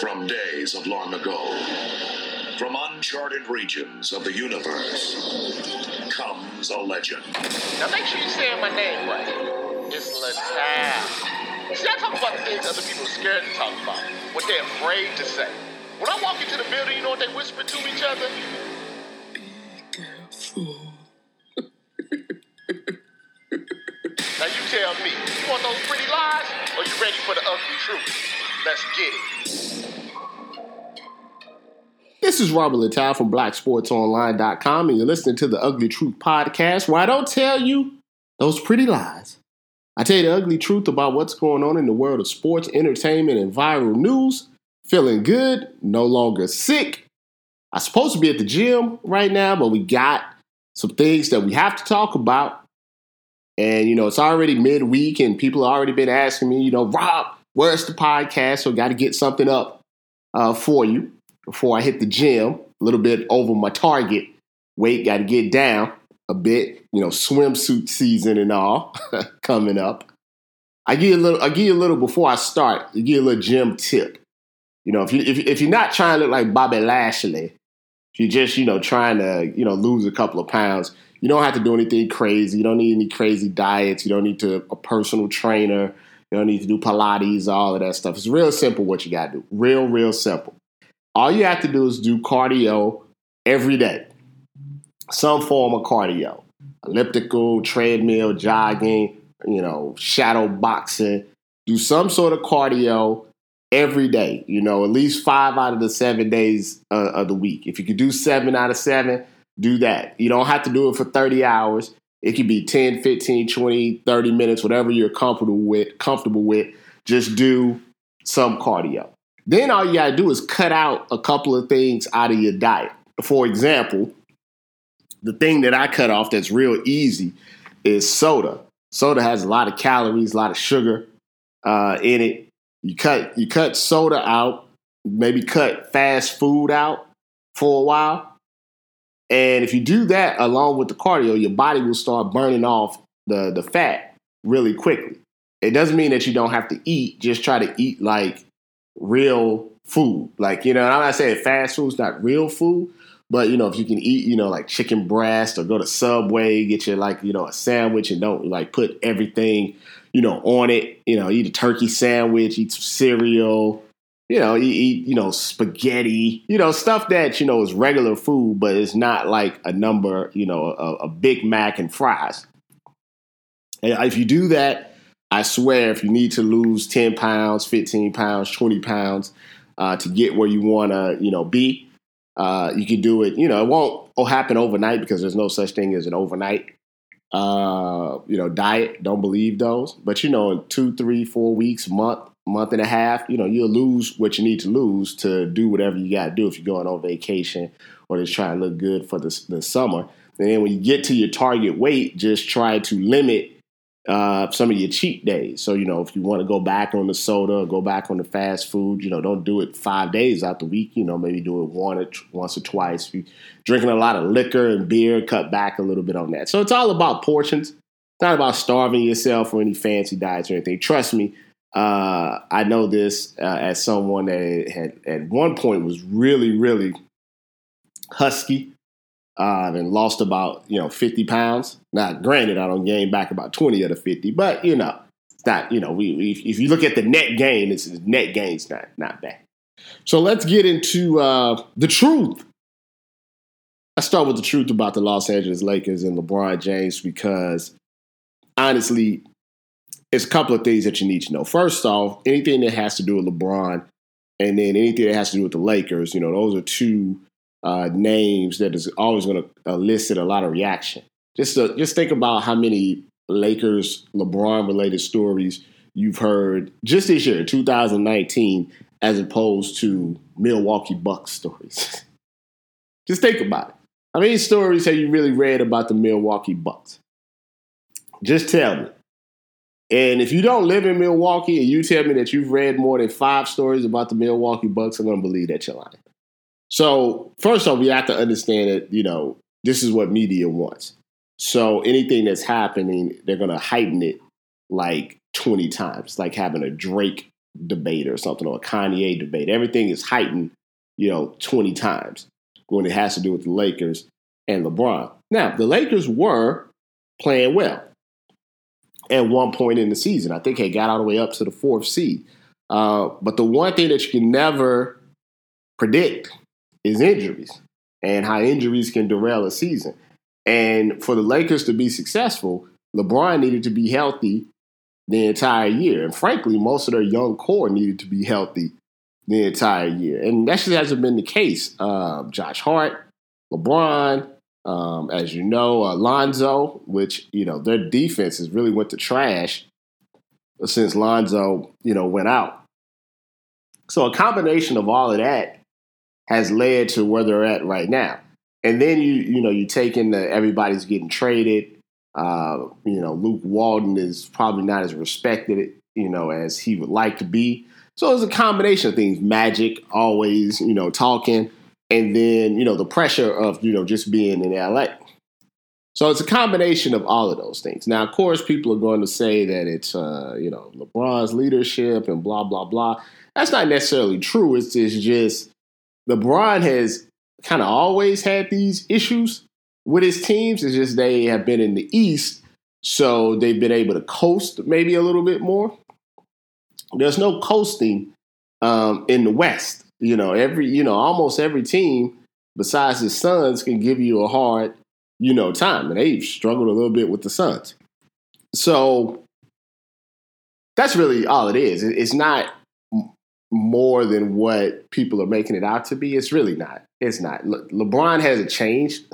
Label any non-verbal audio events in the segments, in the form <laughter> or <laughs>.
From days of long ago, from uncharted regions of the universe, comes a legend. Now make sure you say my name right. It's Littal. See, I talk about the things other people are scared to talk about, what they're afraid to say. When I walk into the building, you know what they whisper to each other? <laughs> Now you tell me, you want those pretty lies, or you ready for the ugly truth? Let's get it. This is Robert Littal from BlackSportsOnline.com, and you're listening to the Ugly Truth podcast, where I don't tell you those pretty lies. I tell you the ugly truth about what's going on in the world of sports, entertainment, and viral news. Feeling good, no longer sick. I'm supposed to be at the gym right now, but we got some things that we have to talk about. And, you know, it's already midweek, and people have already been asking me, you know, Rob, where's the podcast? So, got to get something up uh, for you before I hit the gym. A little bit over my target weight, got to get down a bit. You know, swimsuit season and all <laughs> coming up. I give you a little. I give you a little before I start. I give you a little gym tip. You know, if you if, if you're not trying to look like Bobby Lashley, if you're just you know trying to you know lose a couple of pounds, you don't have to do anything crazy. You don't need any crazy diets. You don't need to a personal trainer. You don't need to do Pilates, all of that stuff. It's real simple what you got to do. Real, real simple. All you have to do is do cardio every day. Some form of cardio. Elliptical, treadmill, jogging, you know, shadow boxing. Do some sort of cardio every day, you know, at least five out of the seven days uh, of the week. If you could do seven out of seven, do that. You don't have to do it for 30 hours. It could be 10, 15, 20, 30 minutes, whatever you're comfortable with, comfortable with. Just do some cardio. Then all you gotta do is cut out a couple of things out of your diet. For example, the thing that I cut off that's real easy is soda. Soda has a lot of calories, a lot of sugar uh, in it. You cut you cut soda out, maybe cut fast food out for a while. And if you do that along with the cardio, your body will start burning off the, the fat really quickly. It doesn't mean that you don't have to eat, just try to eat like real food. Like, you know, I'm not saying fast food's not real food, but you know, if you can eat, you know, like chicken breast or go to Subway, get you like, you know, a sandwich and don't like put everything, you know, on it. You know, eat a turkey sandwich, eat some cereal, you know, eat, eat, you know, spaghetti, you know, stuff that, you know, is regular food, but it's not like a number, you know, a, a Big Mac and fries. And if you do that, I swear, if you need to lose 10 pounds, 15 pounds, 20 pounds uh, to get where you want to, you know, be, uh, you can do it. You know, it won't happen overnight because there's no such thing as an overnight, uh, you know, diet. Don't believe those. But, you know, in two, three, four weeks, month, month and a half, you know, you'll lose what you need to lose to do whatever you got to do if you're going on vacation or just trying to look good for the, the summer. And then when you get to your target weight, just try to limit uh, some of your cheat days. So, you know, if you want to go back on the soda, go back on the fast food, you know, don't do it five days out the week. You know, maybe do it one or t- once or twice. If you're drinking a lot of liquor and beer, cut back a little bit on that. So it's all about portions. It's not about starving yourself or any fancy diets or anything. Trust me, uh, I know this uh, as someone that had at one point was really, really husky uh, and lost about you know 50 pounds. Now, granted, I don't gain back about 20 of the 50, but you know, not you know we, we if you look at the net gain, it's net gain's not not bad. So let's get into uh, the truth. I start with the truth about the Los Angeles Lakers and LeBron James because honestly, it's a couple of things that you need to know. First off, anything that has to do with LeBron, and then anything that has to do with the Lakers, you know, those are two uh, names that is always going to elicit a lot of reaction. Just just think about how many Lakers LeBron related stories you've heard just this year, 2019, as opposed to Milwaukee Bucks stories. <laughs> just think about it. How many stories have you really read about the Milwaukee Bucks? Just tell me. And if you don't live in Milwaukee and you tell me that you've read more than five stories about the Milwaukee Bucks, I'm going to believe that you're lying. So, first off, we have to understand that, you know, this is what media wants. So, anything that's happening, they're going to heighten it like 20 times, like having a Drake debate or something or a Kanye debate. Everything is heightened, you know, 20 times when it has to do with the Lakers and LeBron. Now, the Lakers were playing well at one point in the season. I think they got all the way up to the fourth seed. Uh, but the one thing that you can never predict is injuries and how injuries can derail a season. And for the Lakers to be successful, LeBron needed to be healthy the entire year. And frankly, most of their young core needed to be healthy the entire year. And that just hasn't been the case. Uh, Josh Hart, LeBron, um, as you know, Lonzo, which, you know, their defense has really went to trash since Lonzo, you know, went out. So a combination of all of that has led to where they're at right now. And then you, you know, you take in the everybody's getting traded. Uh, you know, Luke Walton is probably not as respected, you know, as he would like to be. So it's a combination of things. Magic always, you know, talking, and then you know the pressure of you know just being in LA. So it's a combination of all of those things. Now, of course, people are going to say that it's uh, you know LeBron's leadership and blah blah blah. That's not necessarily true. It's, it's just LeBron has kind of always had these issues with his teams. It's just they have been in the East, so they've been able to coast maybe a little bit more. There's no coasting um, in the West. You know, every you know almost every team besides the Suns can give you a hard you know time, and they've struggled a little bit with the Suns. So that's really all it is. It's not more than what people are making it out to be. It's really not. It's not. Le- LeBron hasn't changed.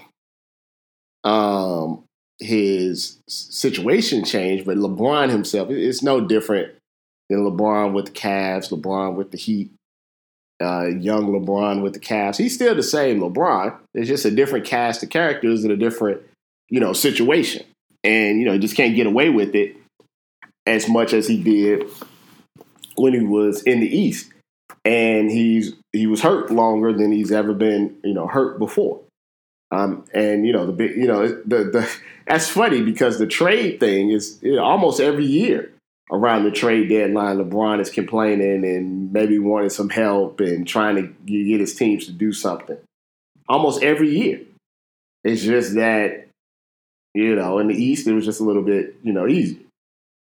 Um, his situation changed, but LeBron himself, it's no different than LeBron with the Cavs, LeBron with the Heat, uh, young LeBron with the Cavs. He's still the same LeBron. It's just a different cast of characters in a different, you know, situation. And, you know, he just can't get away with it as much as he did when he was in the East. And he's he was hurt longer than he's ever been, you know, hurt before. Um, and you know the big, you know, the the <laughs> that's funny because the trade thing is you know, almost every year around the trade deadline, LeBron is complaining and maybe wanting some help and trying to get his teams to do something. Almost every year, it's just that you know in the East it was just a little bit you know easier,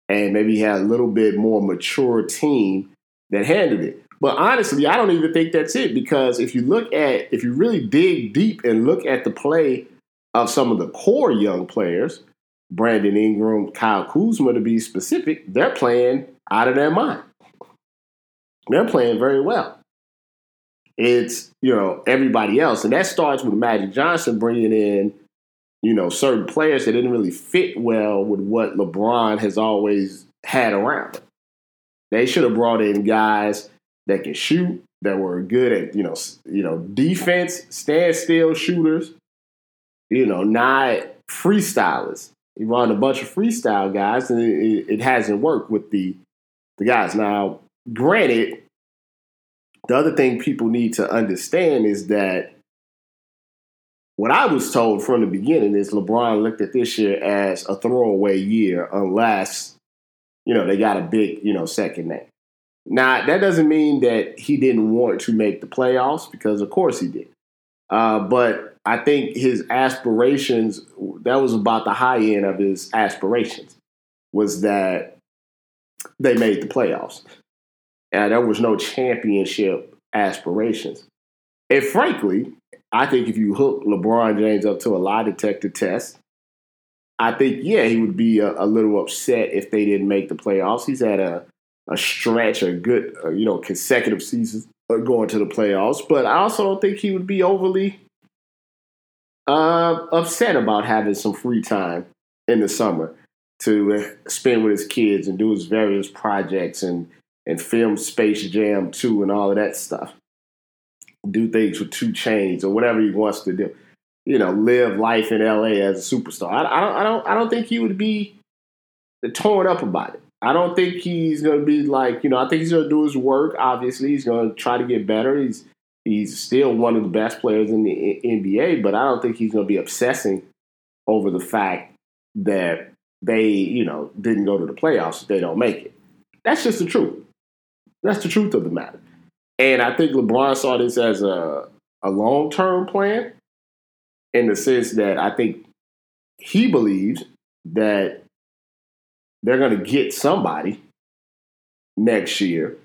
and maybe had a little bit more mature team that handled it. But honestly, I don't even think that's it because if you look at, if you really dig deep and look at the play of some of the core young players, Brandon Ingram, Kyle Kuzma to be specific, they're playing out of their mind. They're playing very well. It's, you know, everybody else. And that starts with Magic Johnson bringing in, you know, certain players that didn't really fit well with what LeBron has always had around. They should have brought in guys that can shoot, that were good at you know you know defense, standstill shooters. You know, not freestylers. He run a bunch of freestyle guys, and it, it hasn't worked with the the guys. Now, granted, the other thing people need to understand is that what I was told from the beginning is LeBron looked at this year as a throwaway year unless, you know, they got a big, you know, second name. Now, that doesn't mean that he didn't want to make the playoffs because, of course, he did. Uh, but I think his aspirations, that was about the high end of his aspirations, was that they made the playoffs. And there was no championship aspirations. And frankly, I think if you hook LeBron James up to a lie detector test, I think, yeah, he would be a, a little upset if they didn't make the playoffs. He's had a a stretch, a good, uh, you know, consecutive seasons going to the playoffs. But I also don't think he would be overly uh, upset about having some free time in the summer to uh, spend with his kids and do his various projects and and film Space Jam 2 and all of that stuff. Do things with 2 Chainz or whatever he wants to do. You know, live life in LA as a superstar. I, I don't I don't I don't think he would be torn up about it. I don't think he's going to be like, you know, I think he's going to do his work. Obviously, he's going to try to get better. He's he's still one of the best players in the NBA, but I don't think he's going to be obsessing over the fact that they, you know, didn't go to the playoffs. They don't make it. That's just the truth. That's the truth of the matter. And I think LeBron saw this as a, a long term plan in the sense that I think he believes that they're going to get somebody next year,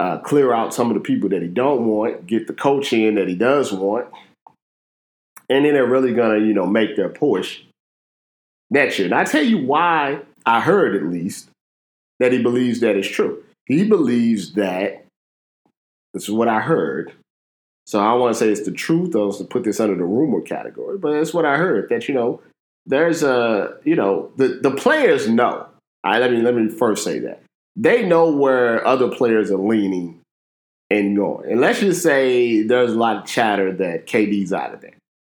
uh, clear out some of the people that he don't want, get the coach in that he does want, and then they're really going to, you know, make their push next year. And I tell you why I heard at least that he believes that is true. He believes that this is what I heard. So I want to say it's the truth. I was to put this under the rumor category, but it's what I heard that you know there's a you know the the players know. I let me let me first say that they know where other players are leaning and going. And let's just say there's a lot of chatter that KD's out of there,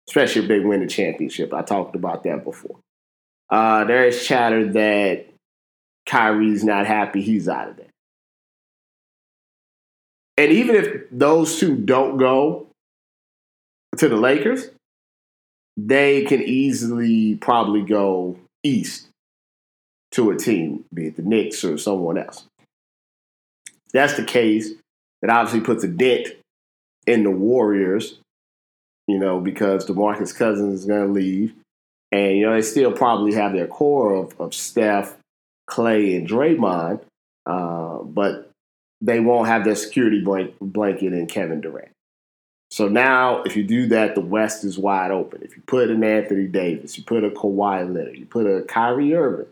especially if they win the championship. I talked about that before. Uh, there is chatter that Kyrie's not happy, he's out of there. And even if those two don't go to the Lakers, they can easily probably go east to a team, be it the Knicks or someone else. That's the case. That obviously puts a dent in the Warriors, you know, because DeMarcus Cousins is going to leave. And, you know, they still probably have their core of, of Steph, Clay, and Draymond, uh, but they won't have their security blank, blanket in Kevin Durant. So now, if you do that, the West is wide open. If you put an Anthony Davis, you put a Kawhi Leonard, you put a Kyrie Irving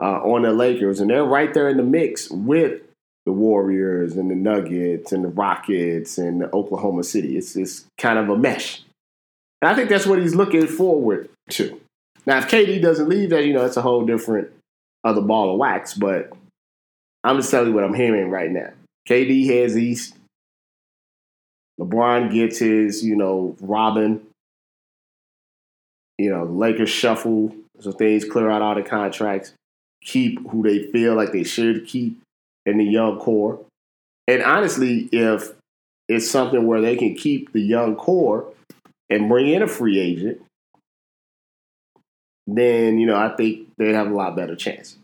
uh, on the Lakers, and they're right there in the mix with the Warriors and the Nuggets and the Rockets and the Oklahoma City. It's, it's kind of a mesh. And I think that's what he's looking forward to. Now, if KD doesn't leave that, you know, it's a whole different other ball of wax. But I'm just telling you what I'm hearing right now. KD heads east. LeBron gets his, you know, Robin. You know, Lakers shuffle so things clear out all the contracts, keep who they feel like they should keep in the young core. And honestly, if it's something where they can keep the young core and bring in a free agent, then you know I think they'd have a lot better chance.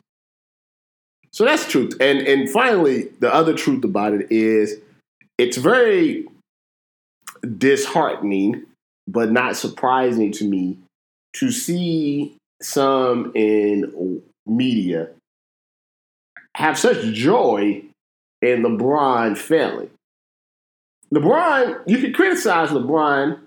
So that's truth. And and finally, the other truth about it is it's very disheartening, but not surprising to me to see some in media have such joy in LeBron failing. LeBron, you can criticize LeBron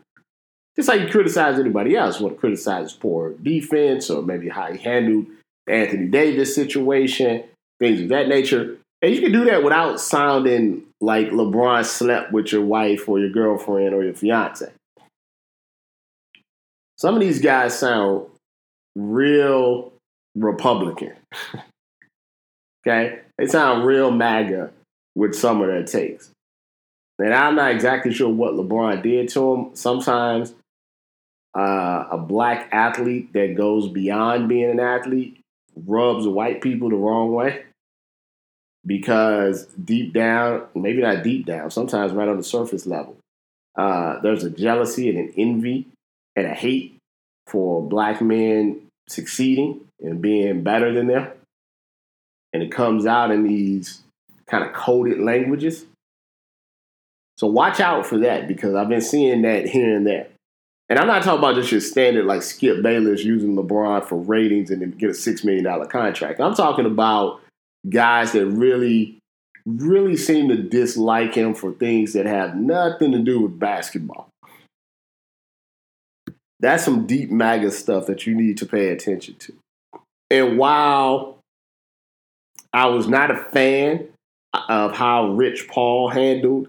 just like you criticize anybody else, want to criticize poor defense or maybe how he handled Anthony Davis situation, things of that nature. And you can do that without sounding like LeBron slept with your wife or your girlfriend or your fiance. Some of these guys sound real Republican. <laughs> okay? They sound real MAGA with some of their takes. And I'm not exactly sure what LeBron did to him. Sometimes uh, a black athlete that goes beyond being an athlete rubs white people the wrong way because deep down, maybe not deep down, sometimes right on the surface level, uh, there's a jealousy and an envy and a hate for black men succeeding and being better than them. And it comes out in these kind of coded languages. So watch out for that because I've been seeing that here and there. And I'm not talking about just your standard like Skip Bayless using LeBron for ratings and then get a six million dollar contract. I'm talking about guys that really, really seem to dislike him for things that have nothing to do with basketball. That's some deep MAGA stuff that you need to pay attention to. And while I was not a fan of how Rich Paul handled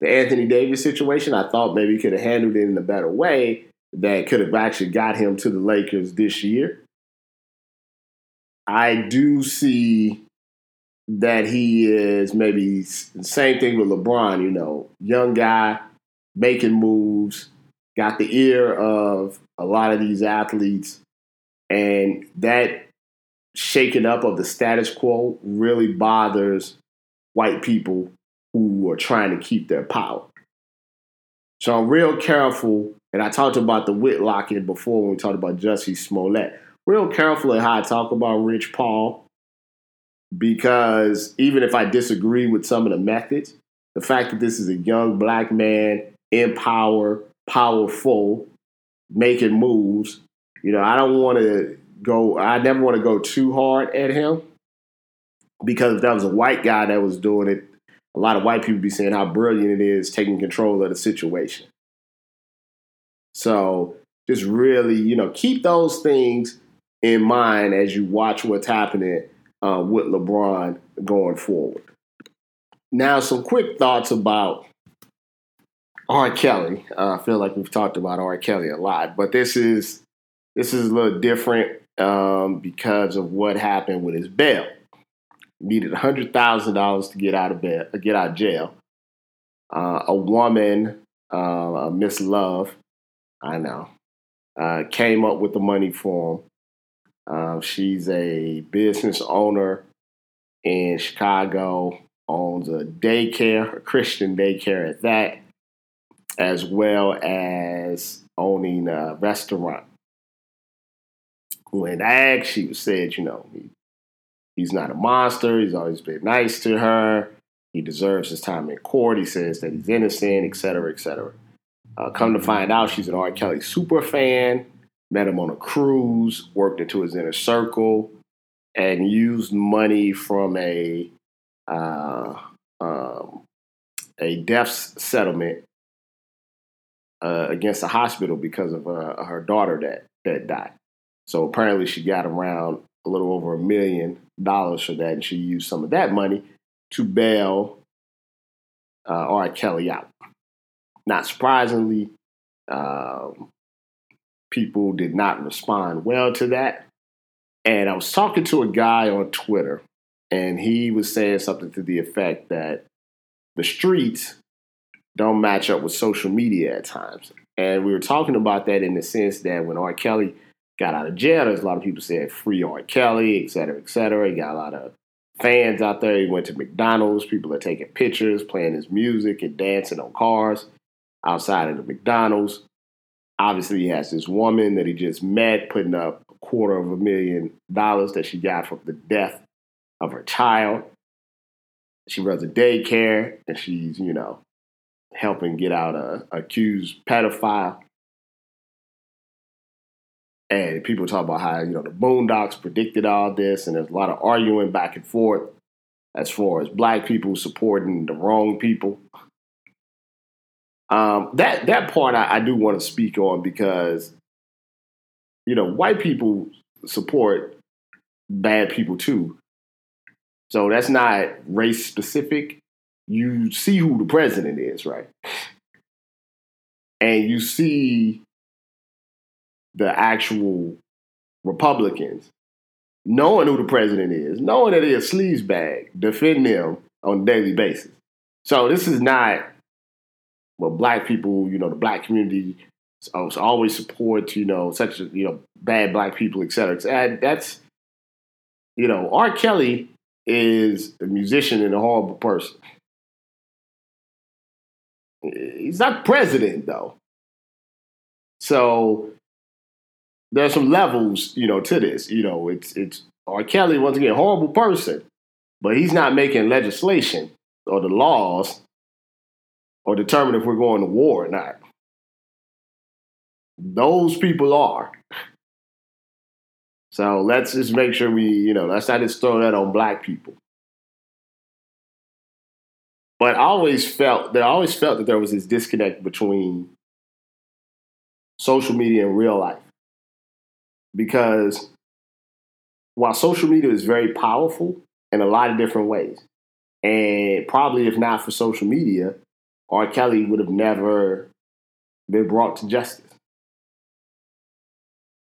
the Anthony Davis situation, I thought maybe he could have handled it in a better way that could have actually got him to the Lakers this year. I do see that he is maybe same thing with LeBron, you know, young guy making moves, got the ear of a lot of these athletes, and that shaking up of the status quo really bothers white people who are trying to keep their power. So I'm real careful, and I talked about the Whitlocking before when we talked about Jussie Smollett. Real careful at how I talk about Rich Paul because even if I disagree with some of the methods, the fact that this is a young black man in power, powerful, making moves, you know, I don't want to go, I never want to go too hard at him because if that was a white guy that was doing it, a lot of white people be saying how brilliant it is taking control of the situation. So just really, you know, keep those things in mind as you watch what's happening uh, with LeBron going forward. Now, some quick thoughts about R. Kelly. Uh, I feel like we've talked about R. Kelly a lot, but this is this is a little different um, because of what happened with his bail. He needed hundred thousand dollars to get out of bed, get out of jail. Uh, a woman, uh, Miss Love, I know, uh, came up with the money for him. Uh, she's a business owner in Chicago, owns a daycare, a Christian daycare at that, as well as owning a restaurant. When asked, she said, you know, he, he's not a monster. He's always been nice to her. He deserves his time in court. He says that he's innocent, et cetera, et cetera. Uh, come to find out, she's an R. Kelly super fan. Met him on a cruise, worked into his inner circle, and used money from a uh, um, a death settlement uh, against the hospital because of uh, her daughter that that died. So apparently, she got around a little over a million dollars for that, and she used some of that money to bail uh, R. Kelly out. Not surprisingly, um, people did not respond well to that. And I was talking to a guy on Twitter, and he was saying something to the effect that the streets don't match up with social media at times. And we were talking about that in the sense that when R. Kelly got out of jail, there's a lot of people saying free R. Kelly, et cetera, et cetera. He got a lot of fans out there. He went to McDonald's. People are taking pictures, playing his music, and dancing on cars outside of the McDonald's. Obviously, he has this woman that he just met, putting up a quarter of a million dollars that she got from the death of her child. She runs a daycare, and she's, you know, helping get out a accused pedophile. And people talk about how, you know, the Boondocks predicted all this, and there's a lot of arguing back and forth as far as black people supporting the wrong people. Um, that that part I, I do want to speak on because you know white people support bad people too. So that's not race specific. You see who the president is, right? And you see the actual Republicans knowing who the president is, knowing that they're a sleaze bag, defend them on a daily basis. So this is not well, black people, you know, the black community uh, always support, you know, such, you know, bad black people, et cetera. And that's, you know, R. Kelly is a musician and a horrible person. He's not president, though. So there's some levels, you know, to this. You know, it's it's R. Kelly once again, horrible person, but he's not making legislation or the laws or determine if we're going to war or not. Those people are. So let's just make sure we, you know, let's not just throw that on black people. But I always felt that I always felt that there was this disconnect between social media and real life. Because while social media is very powerful in a lot of different ways, and probably if not for social media, R. Kelly would have never been brought to justice.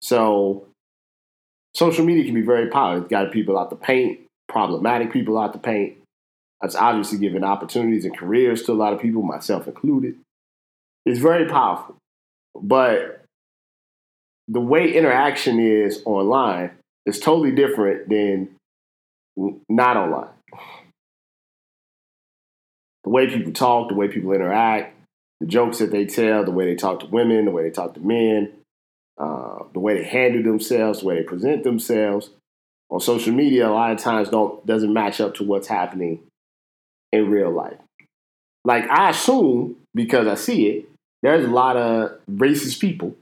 So, social media can be very powerful. It's got people out the paint, problematic people out the paint. That's obviously giving opportunities and careers to a lot of people, myself included. It's very powerful. But the way interaction is online is totally different than not online the way people talk, the way people interact, the jokes that they tell, the way they talk to women, the way they talk to men, uh, the way they handle themselves, the way they present themselves. on social media a lot of times don't doesn't match up to what's happening in real life. Like I assume because I see it, there's a lot of racist people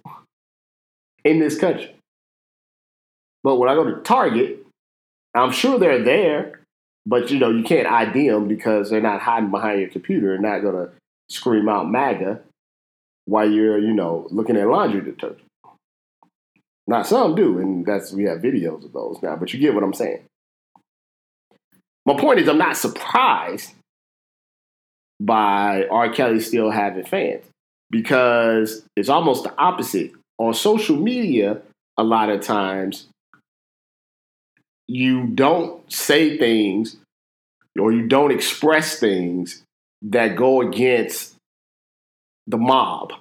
in this country. But when I go to Target, I'm sure they're there, but you know, you can't ID them because they're not hiding behind your computer and not gonna scream out MAGA while you're, you know, looking at laundry detergent. Now some do, and that's we have videos of those now, but you get what I'm saying. My point is I'm not surprised by R. Kelly still having fans because it's almost the opposite. On social media, a lot of times you don't say things or you don't express things that go against the mob.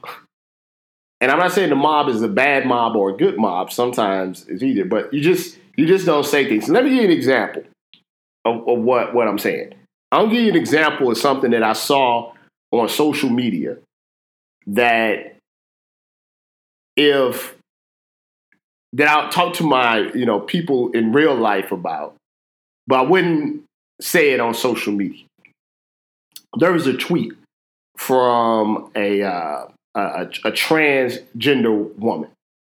And I'm not saying the mob is a bad mob or a good mob. Sometimes it's either, but you just you just don't say things. let me give you an example of, of what what I'm saying. I'll give you an example of something that I saw on social media that if that I'll talk to my you know people in real life about, but I wouldn't say it on social media. There was a tweet from a uh, a, a transgender woman.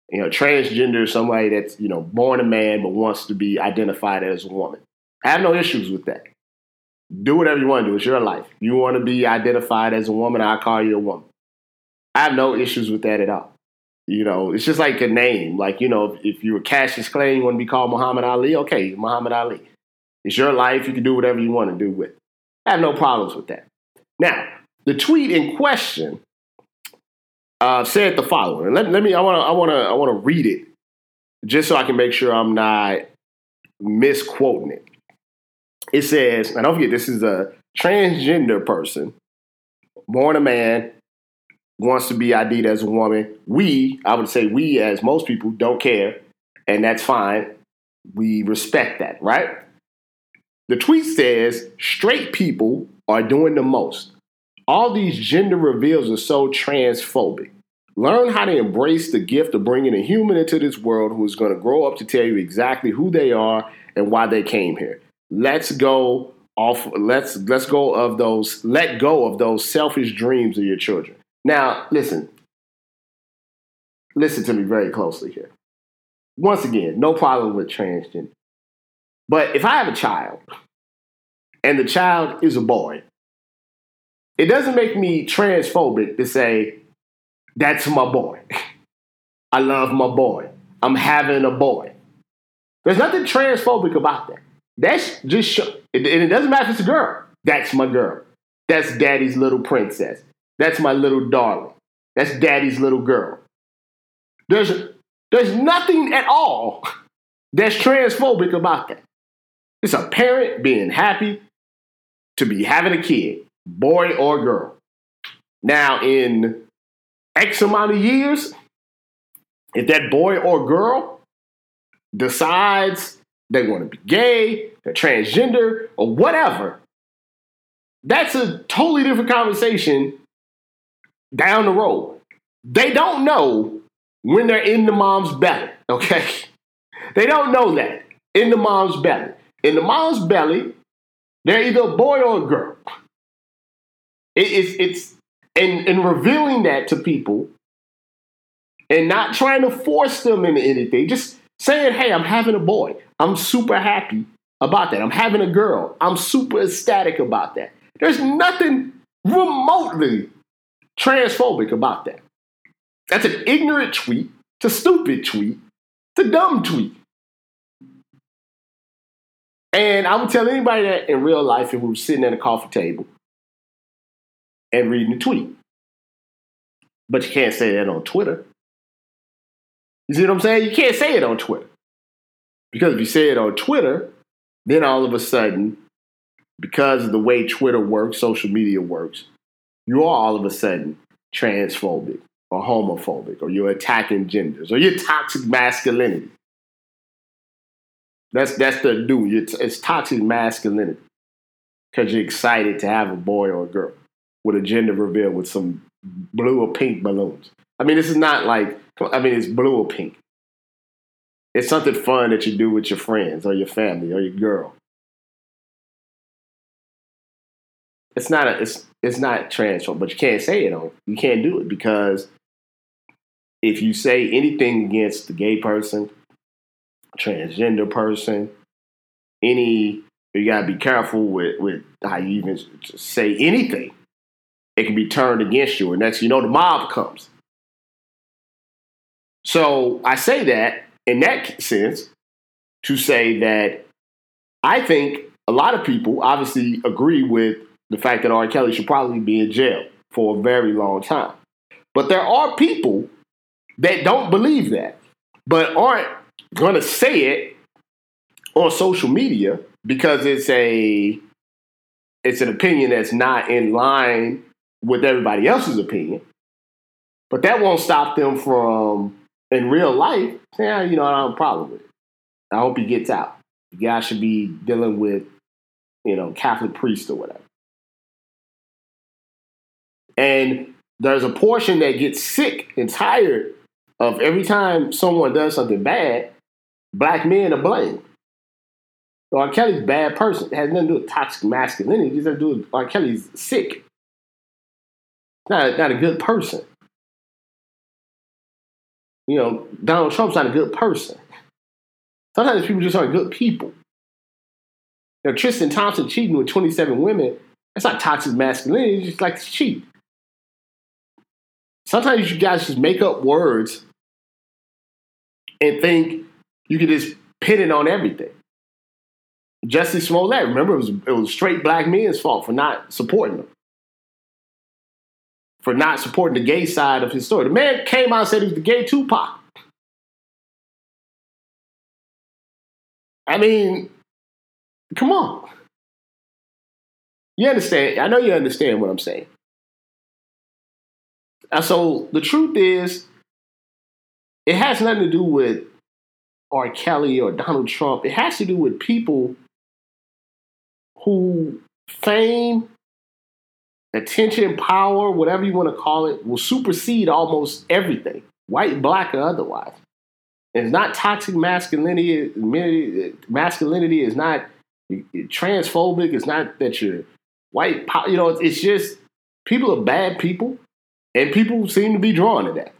You know, transgender somebody that's you know born a man but wants to be identified as a woman. I have no issues with that. Do whatever you want to do. It's your life. You want to be identified as a woman, I call you a woman. I have no issues with that at all. You know, it's just like a name. Like, you know, if, if you're Cassius Clay, you want to be called Muhammad Ali, okay, Muhammad Ali. It's your life. You can do whatever you want to do with it. I have no problems with that. Now, the tweet in question uh, said the following. Let, let me. I want to. I want to. I want to read it just so I can make sure I'm not misquoting it. It says, and don't forget, this is a transgender person, born a man, wants to be ID'd as a woman. We, I would say, we as most people don't care, and that's fine. We respect that, right? The tweet says straight people are doing the most. All these gender reveals are so transphobic. Learn how to embrace the gift of bringing a human into this world who is going to grow up to tell you exactly who they are and why they came here. Let's go off let's let's go of those let go of those selfish dreams of your children. Now, listen. Listen to me very closely here. Once again, no problem with transgender. But if I have a child and the child is a boy it doesn't make me transphobic to say, that's my boy. <laughs> I love my boy. I'm having a boy. There's nothing transphobic about that. That's just, and it doesn't matter if it's a girl. That's my girl. That's daddy's little princess. That's my little darling. That's daddy's little girl. There's, there's nothing at all that's transphobic about that. It's a parent being happy to be having a kid boy or girl. Now, in X amount of years, if that boy or girl decides they want to be gay, they're transgender, or whatever, that's a totally different conversation down the road. They don't know when they're in the mom's belly, okay? <laughs> They don't know that in the mom's belly. In the mom's belly, they're either a boy or a girl. It, it's it's and and revealing that to people and not trying to force them into anything, just saying, "Hey, I'm having a boy. I'm super happy about that. I'm having a girl. I'm super ecstatic about that." There's nothing remotely transphobic about that. That's an ignorant tweet, a stupid tweet, a dumb tweet. And I would tell anybody that in real life if we were sitting at a coffee table and reading the tweet. But you can't say that on Twitter. You see what I'm saying? You can't say it on Twitter. Because if you say it on Twitter, then all of a sudden, because of the way Twitter works, social media works, you are all of a sudden transphobic or homophobic or you're attacking genders or you're toxic masculinity. That's that's the do. It's toxic masculinity because you're excited to have a boy or a girl with a gender reveal with some blue or pink balloons. I mean, this is not like, I mean, it's blue or pink. it's something fun that you do with your friends or your family or your girl. It's not a it's it's not transphobic, but you can't say it on you can't do it because if you say anything against the gay person, transgender person, any you gotta be careful with with how you even say anything. It can be turned against you, and next you know the mob comes. So I say that in that sense to say that I think a lot of people obviously agree with the fact that R. Kelly should probably be in jail for a very long time. But there are people that don't believe that, but aren't going to say it on social media because it's a it's an opinion that's not in line with everybody else's opinion. But that won't stop them from in real life saying, ah, you know, I don't have a problem with it. I hope he gets out. The guy should be dealing with, you know, Catholic priest or whatever. And there's a portion that gets sick and tired of every time someone does something bad, black men are blamed. So R. Kelly's a bad person. It has nothing to do with toxic masculinity. It just has to do with R. Kelly's sick. Not, not a good person. You know, Donald Trump's not a good person. Sometimes people just aren't good people. You know, Tristan Thompson cheating with 27 women, that's not toxic masculinity, it's just like to cheat. Sometimes you guys just make up words and think you can just pin it on everything. Jussie Smollett, remember, it was, it was straight black men's fault for not supporting him, for not supporting the gay side of his story. The man came out and said he was the gay Tupac. I mean, come on. You understand? I know you understand what I'm saying. And so the truth is, it has nothing to do with R. Kelly or Donald Trump. It has to do with people who fame, attention, power, whatever you want to call it, will supersede almost everything, white, black, or otherwise. It's not toxic masculinity. Masculinity is not transphobic. It's not that you're white. You know, it's just people are bad people and people seem to be drawn to that.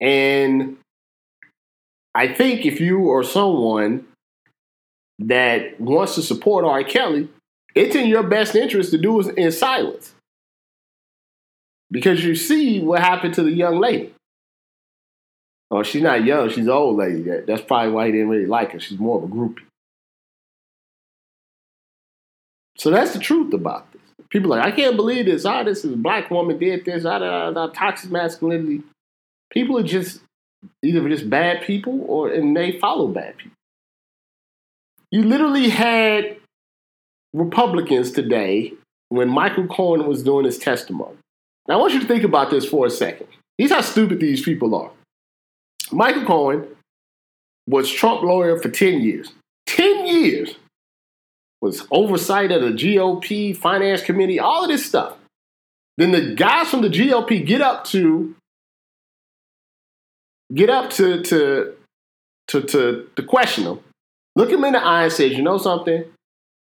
And I think if you are someone that wants to support R. Kelly, it's in your best interest to do it in silence. Because you see what happened to the young lady. Oh, she's not young, she's an old lady. That's probably why he didn't really like her. She's more of a groupie. So that's the truth about this. People like, I can't believe this. Ah, this is black woman did this. Ah, da, da, toxic masculinity. People are just either just bad people or and they follow bad people. You literally had Republicans today when Michael Cohen was doing his testimony. Now, I want you to think about this for a second. Here's how stupid these people are. Michael Cohen was Trump lawyer for 10 years. 10 years was oversight of the GOP finance committee, all of this stuff. Then the guys from the GOP get up to get up to to to to, to question him, look him in the eye and says, "You know something?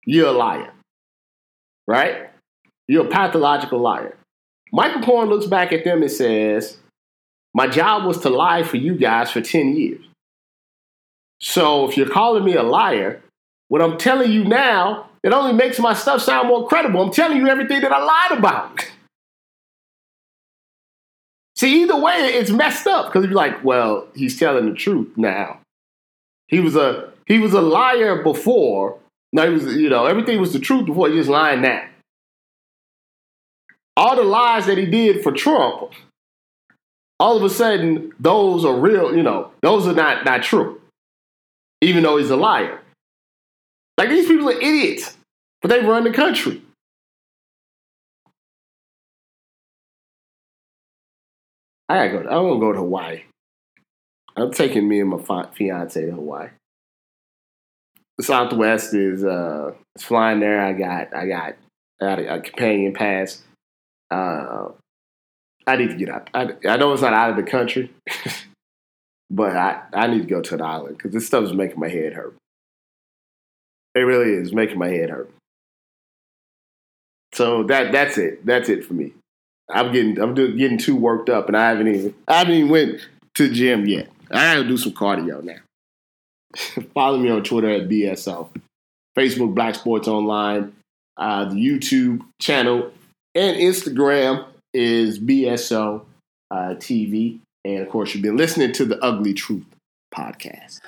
You're a liar, right? You're a pathological liar." Michael Cohen looks back at them and says, "My job was to lie for you guys for ten years. So if you're calling me a liar, what I'm telling you now, it only makes my stuff sound more credible. I'm telling you everything that I lied about." <laughs> See, either way, it's messed up because you're like, well, he's telling the truth now. He was a he was a liar before. Now he was, you know, everything was the truth before. He's just lying now. All the lies that he did for Trump, all of a sudden, those are real. You know, those are not not true. Even though he's a liar. Like these people are idiots, but they run the country. I gotta go. I want to go to Hawaii. I'm taking me and my fiance to Hawaii. Southwest is uh, flying there. I got I got I got a, a companion pass. Uh, I need to get out. I, I know it's not out of the country, <laughs> but I, I need to go to an island because this stuff is making my head hurt. It really is making my head hurt. So that that's it. That's it for me. I'm getting I'm getting too worked up, and I haven't even I haven't even went to gym yet. I gotta do some cardio now. <laughs> Follow me on Twitter at BSO, Facebook Black Sports Online, uh, the YouTube channel, and Instagram is BSO uh, TV. And of course, you've been listening to the Ugly Truth podcast.